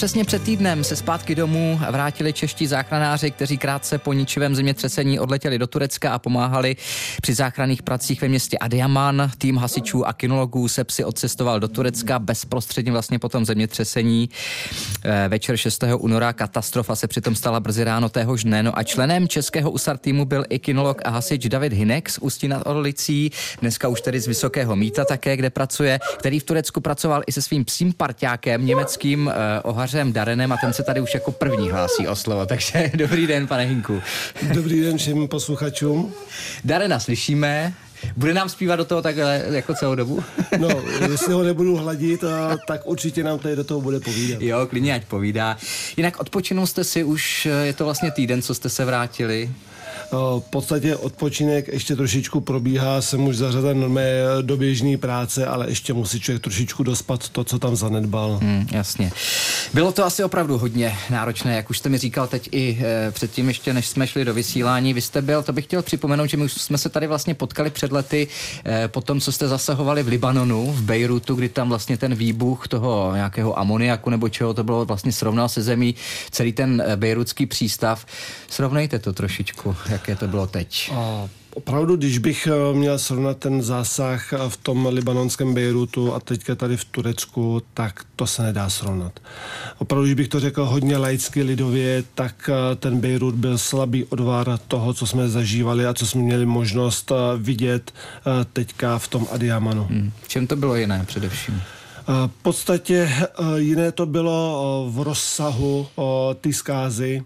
Přesně před týdnem se zpátky domů vrátili čeští záchranáři, kteří krátce po ničivém zemětřesení odletěli do Turecka a pomáhali při záchranných pracích ve městě Adiaman. Tým hasičů a kinologů se psi odcestoval do Turecka bezprostředně vlastně po tom zemětřesení. Eh, večer 6. února katastrofa se přitom stala brzy ráno téhož dne. No a členem českého USAR týmu byl i kinolog a hasič David Hinek z Ústí nad Orlicí, dneska už tedy z Vysokého Míta také, kde pracuje, který v Turecku pracoval i se svým psím parťákem, německým eh, Kuchařem Darenem a ten se tady už jako první hlásí o slovo. Takže dobrý den, pane Hinku. Dobrý den všem posluchačům. Darena slyšíme, bude nám zpívat do toho takhle jako celou dobu? No, jestli ho nebudu hladit, a, tak určitě nám tady do toho bude povídat. Jo, klidně ať povídá. Jinak odpočinul jste si už, je to vlastně týden, co jste se vrátili? V podstatě odpočinek ještě trošičku probíhá, jsem už zařazen do běžné práce, ale ještě musí člověk trošičku dospat to, co tam zanedbal. Hmm, jasně. Bylo to asi opravdu hodně náročné, jak už jste mi říkal teď i e, předtím, ještě než jsme šli do vysílání. Vy jste byl, to bych chtěl připomenout, že my už jsme se tady vlastně potkali před lety e, po tom, co jste zasahovali v Libanonu, v Bejrutu, kdy tam vlastně ten výbuch toho nějakého amoniaku nebo čeho to bylo vlastně srovnal se zemí celý ten eh, bejrutský přístav. Srovnejte to trošičku jaké to bylo teď? A opravdu, když bych eh, měl srovnat ten zásah eh, v tom libanonském Bejrutu a teďka tady v Turecku, tak to se nedá srovnat. Opravdu, když bych to řekl hodně laicky lidově, tak eh, ten Bejrut byl slabý odvar toho, co jsme zažívali a co jsme měli možnost vidět teďka v tom Adiamanu. Hmm. Čem to bylo jiné především? V podstatě jiné to bylo v rozsahu té zkázy,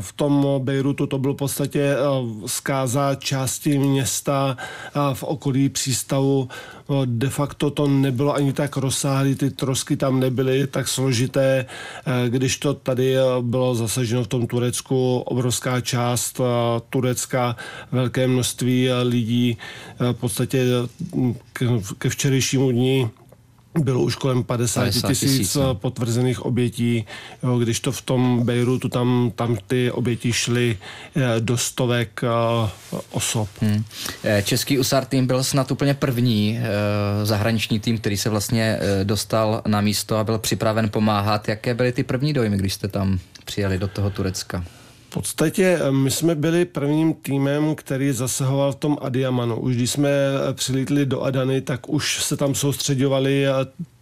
v tom Bejrutu to bylo v podstatě eh, zkáza části města v okolí přístavu. De facto to nebylo ani tak rozsáhlé, ty trosky tam nebyly tak složité, eh, když to tady eh, bylo zasaženo v tom Turecku, obrovská část Turecka, velké množství lidí, v podstatě ke včerejšímu dní bylo už kolem 50, 50 tisíc no. potvrzených obětí, jo, když to v tom Bejrutu, tam, tam ty oběti šly eh, do stovek uh, osob. Hmm. Eh, český USAR tým byl snad úplně první zahraniční tým, který se vlastně dostal na místo a byl připraven pomáhat. Jaké byly ty první dojmy, když jste tam přijeli do toho Turecka? Podstatě eh, my jsme byli prvním týmem, který zasahoval v tom Adiamanu. Už když jsme eh, přilítli do Adany, tak už se tam soustředovali eh,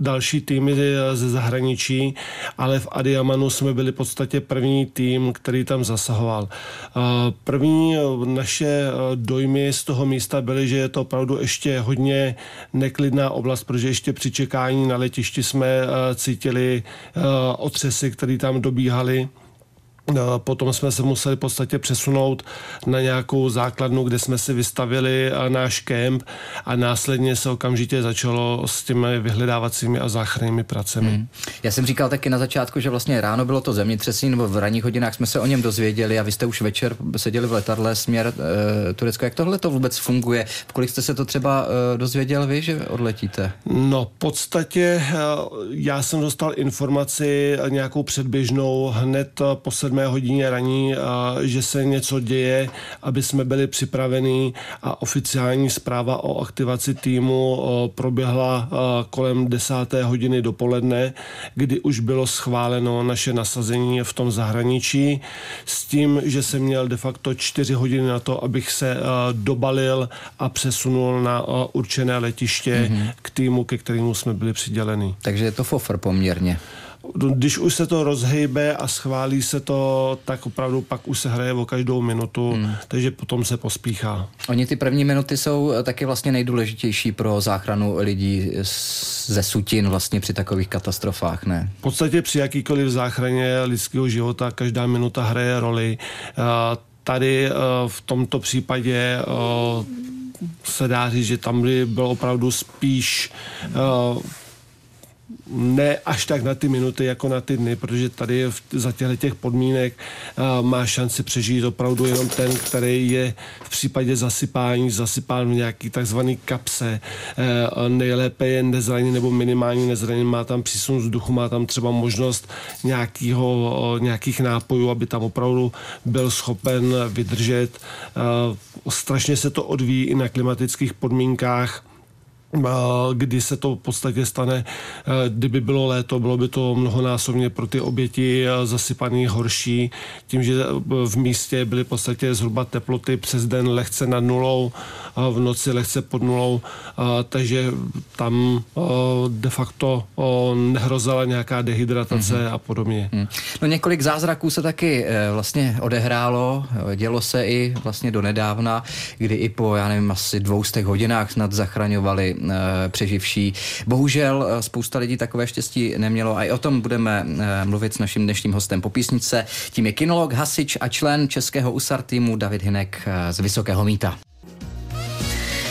další týmy ze zahraničí, ale v Adiamanu jsme byli v podstatě první tým, který tam zasahoval. První naše dojmy z toho místa byly, že je to opravdu ještě hodně neklidná oblast, protože ještě při čekání na letišti jsme cítili otřesy, které tam dobíhaly. Potom jsme se museli v podstatě přesunout na nějakou základnu, kde jsme si vystavili náš kemp a následně se okamžitě začalo s těmi vyhledávacími a záchrannými pracemi. Hmm. Já jsem říkal taky na začátku, že vlastně ráno bylo to zemětřesení, nebo v ranních hodinách jsme se o něm dozvěděli a vy jste už večer seděli v letadle směr e, Turecko. Jak tohle to vůbec funguje? V kolik jste se to třeba e, dozvěděl vy, že odletíte? No, v podstatě eh, já jsem dostal informaci nějakou předběžnou hned po sedm sedmé hodině raní, že se něco děje, aby jsme byli připraveni. a oficiální zpráva o aktivaci týmu proběhla kolem desáté hodiny dopoledne, kdy už bylo schváleno naše nasazení v tom zahraničí s tím, že jsem měl de facto čtyři hodiny na to, abych se dobalil a přesunul na určené letiště mm-hmm. k týmu, ke kterému jsme byli přiděleni. Takže je to fofr poměrně když už se to rozhejbe a schválí se to, tak opravdu pak už se hraje o každou minutu, hmm. takže potom se pospíchá. Oni ty první minuty jsou taky vlastně nejdůležitější pro záchranu lidí ze sutin vlastně při takových katastrofách, ne? V podstatě při jakýkoliv záchraně lidského života každá minuta hraje roli. Tady e, v tomto případě se dá říct, že tam by byl opravdu spíš ne až tak na ty minuty, jako na ty dny, protože tady v, za těchto těch podmínek uh, má šanci přežít opravdu jenom ten, který je v případě zasypání zasypán v nějaký takzvaný kapse. Uh, nejlépe je nezraněný nebo minimální nezraněný, má tam přísun vzduchu, má tam třeba možnost nějakýho, nějakých nápojů, aby tam opravdu byl schopen vydržet. Uh, strašně se to odvíjí i na klimatických podmínkách kdy se to v podstatě stane, kdyby bylo léto, bylo by to mnohonásobně pro ty oběti zasypaný horší, tím, že v místě byly v podstatě zhruba teploty přes den lehce nad nulou, v noci lehce pod nulou, takže tam de facto nehrozila nějaká dehydratace mm-hmm. a podobně. Mm. No několik zázraků se taky vlastně odehrálo, dělo se i vlastně do nedávna, kdy i po, já nevím, asi dvoustech hodinách snad zachraňovali Eh, přeživší. Bohužel eh, spousta lidí takové štěstí nemělo a i o tom budeme eh, mluvit s naším dnešním hostem po písnice. Tím je kinolog, hasič a člen českého USAR týmu David Hinek z Vysokého míta.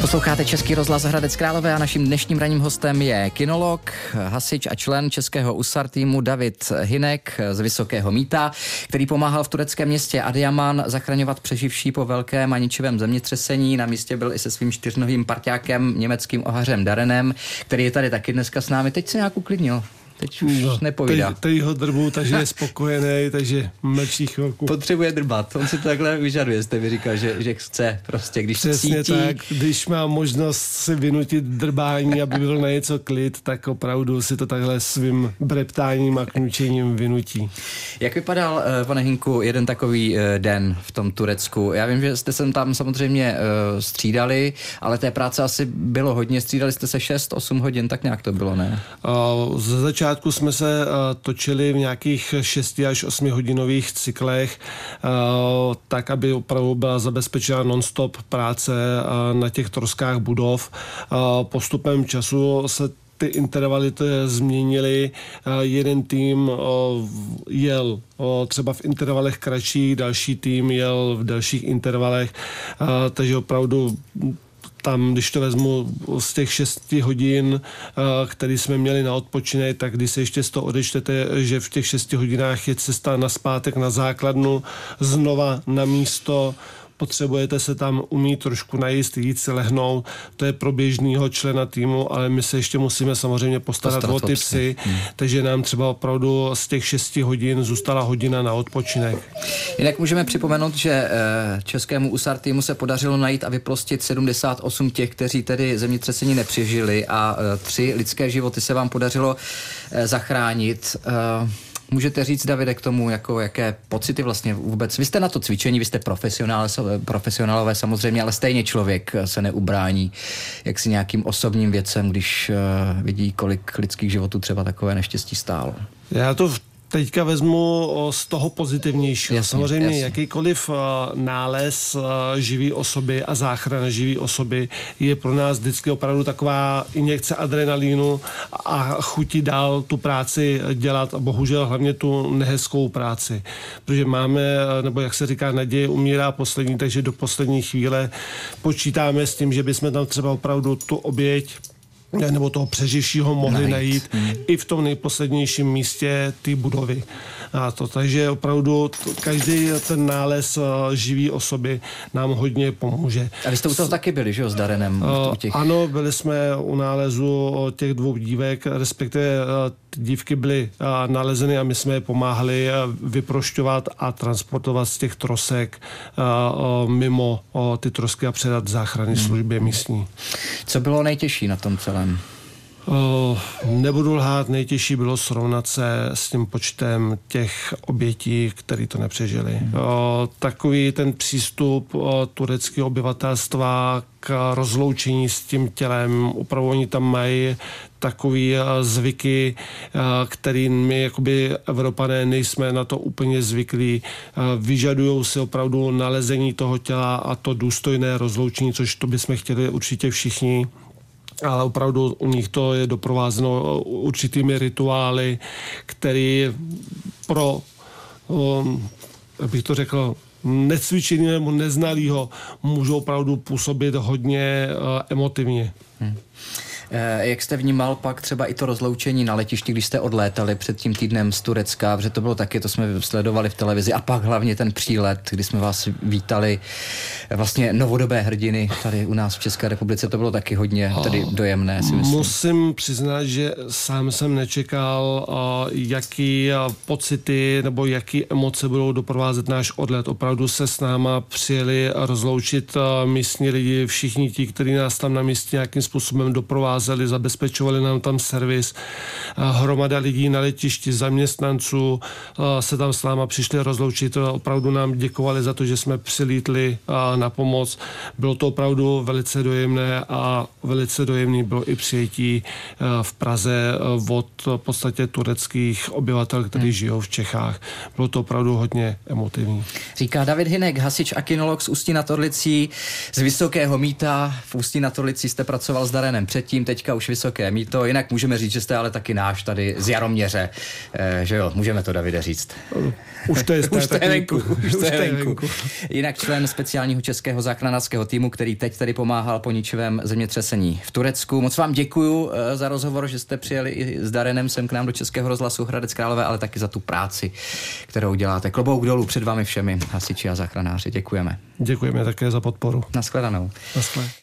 Posloucháte Český rozhlas Hradec Králové a naším dnešním ranním hostem je kinolog, hasič a člen českého USAR týmu David Hinek z Vysokého Míta, který pomáhal v tureckém městě Adiaman zachraňovat přeživší po velkém a ničivém zemětřesení. Na místě byl i se svým čtyřnovým parťákem, německým ohařem Darenem, který je tady taky dneska s námi. Teď se nějak uklidnil. Teď už no, nepovídá. Teď, teď ho drbu, takže je spokojený, takže mlčí chvilku. Potřebuje drbat, on si to takhle vyžaduje, jste mi říkal, že, že chce prostě, když Přesně cítí. tak, když má možnost si vynutit drbání, aby byl na něco klid, tak opravdu si to takhle svým breptáním a knučením vynutí. Jak vypadal, eh, pane Hinku, jeden takový eh, den v tom Turecku? Já vím, že jste se tam samozřejmě eh, střídali, ale té práce asi bylo hodně. Střídali jste se 6-8 hodin, tak nějak to bylo, ne? Ze začátku začátku jsme se uh, točili v nějakých 6 až 8 hodinových cyklech, uh, tak, aby opravdu byla zabezpečena non-stop práce uh, na těch troskách budov. Postupem času se ty intervaly změnily. Jeden tým jel třeba v intervalech kratších, další tým jel v dalších intervalech, takže opravdu tam, když to vezmu z těch 6 hodin, eh, který jsme měli na odpočinek, tak když se ještě z toho odečtete, že v těch 6 hodinách je cesta na zpátek na základnu, znova na místo, potřebujete se tam umít trošku najíst, jít si lehnout, to je pro běžného člena týmu, ale my se ještě musíme samozřejmě postarat, postarat o ty psy, hmm. takže nám třeba opravdu z těch 6 hodin zůstala hodina na odpočinek. Jinak můžeme připomenout, že eh, českému USAR týmu se podařilo najít a vyprostit 78 těch, kteří tedy zemětřesení nepřežili a eh, tři lidské životy se vám podařilo eh, zachránit. Můžete říct, Davide, k tomu, jako, jaké pocity vlastně vůbec? Vy jste na to cvičení, vy jste profesionál, profesionálové samozřejmě, ale stejně člověk se neubrání jak si nějakým osobním věcem, když uh, vidí, kolik lidských životů třeba takové neštěstí stálo. Já to v teďka vezmu z toho pozitivnějšího. Jasně, Samozřejmě jasně. jakýkoliv nález živý osoby a záchrana živý osoby je pro nás vždycky opravdu taková injekce adrenalínu a chuti dál tu práci dělat a bohužel hlavně tu nehezkou práci. Protože máme, nebo jak se říká, naděje umírá poslední, takže do poslední chvíle počítáme s tím, že bychom tam třeba opravdu tu oběť nebo toho přeživšího mohli najít, najít hmm. i v tom nejposlednějším místě ty budovy. A to, takže opravdu každý ten nález uh, živý osoby nám hodně pomůže. A vy jste u toho taky byli, že jo, s Darenem? Uh, těch... Ano, byli jsme u nálezu těch dvou dívek, respektive ty dívky byly nalezeny a my jsme je pomáhali vyprošťovat a transportovat z těch trosek mimo ty trosky a předat záchranné hmm. službě místní. Co bylo nejtěžší na tom celém? Nebudu lhát, nejtěžší bylo srovnat se s tím počtem těch obětí, který to nepřežili. Hmm. Takový ten přístup tureckého obyvatelstva k rozloučení s tím tělem. Opravdu oni tam mají takový zvyky, který my jakoby Evropané nejsme na to úplně zvyklí. Vyžadují si opravdu nalezení toho těla a to důstojné rozloučení, což to bychom chtěli určitě všichni ale opravdu u nich to je doprovázeno určitými rituály, které pro, um, abych to řekl, nebo neznalýho můžou opravdu působit hodně uh, emotivně. Hmm. Eh, jak jste vnímal pak třeba i to rozloučení na letišti, když jste odlétali před tím týdnem z Turecka, protože to bylo taky, to jsme sledovali v televizi, a pak hlavně ten přílet, kdy jsme vás vítali, eh, vlastně novodobé hrdiny tady u nás v České republice, to bylo taky hodně tady dojemné, si myslím. Musím přiznat, že sám jsem nečekal, jaký pocity nebo jaký emoce budou doprovázet náš odlet. Opravdu se s náma přijeli rozloučit místní lidi, všichni ti, kteří nás tam na místě nějakým způsobem doprovázeli, zabezpečovali nám tam servis. Hromada lidí na letišti, zaměstnanců se tam s náma přišli rozloučit. Opravdu nám děkovali za to, že jsme přilítli na pomoc. Bylo to opravdu velice dojemné a velice dojemný bylo i přijetí v Praze od v podstatě tureckých obyvatel, kteří hmm. žijou v Čechách. Bylo to opravdu hodně emotivní. Říká David Hinek, hasič a kinolog z Ústí nad Orlicí, z Vysokého míta. V Ústí nad Orlicí jste pracoval s Darenem předtím, teďka už Vysoké míto. Jinak můžeme říct, že jste ale taky náš tady z Jaroměře. E, že jo, můžeme to, Davide, říct. Už to je, už to je venku. Už to je venku. Jinak člen speciálního českého záchranářského týmu, který teď tady pomáhal po ničivém zemětřesení v Turecku. Moc vám děkuji eh, za rozhovor, že jste přijeli i s Darenem sem k nám do Českého rozhlasu Hradec Králové, ale taky za tu práci, kterou děláte. Klobouk dolů před vámi všemi, hasiči a záchranáři. Děkujeme. Děkujeme také za podporu. Naschledanou. Naschledanou.